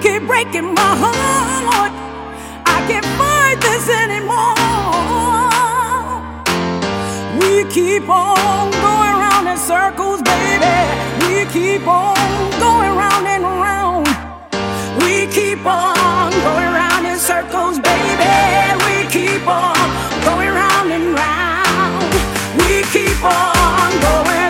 keep breaking my heart. I can't fight this anymore. We keep on going round in circles, baby. We keep on going round and round. We keep on going round in circles, baby. We keep on going round and round. We keep on going.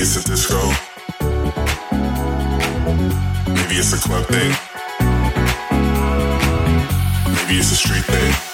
Maybe it's a disco. Maybe it's a club thing. Maybe it's a street thing.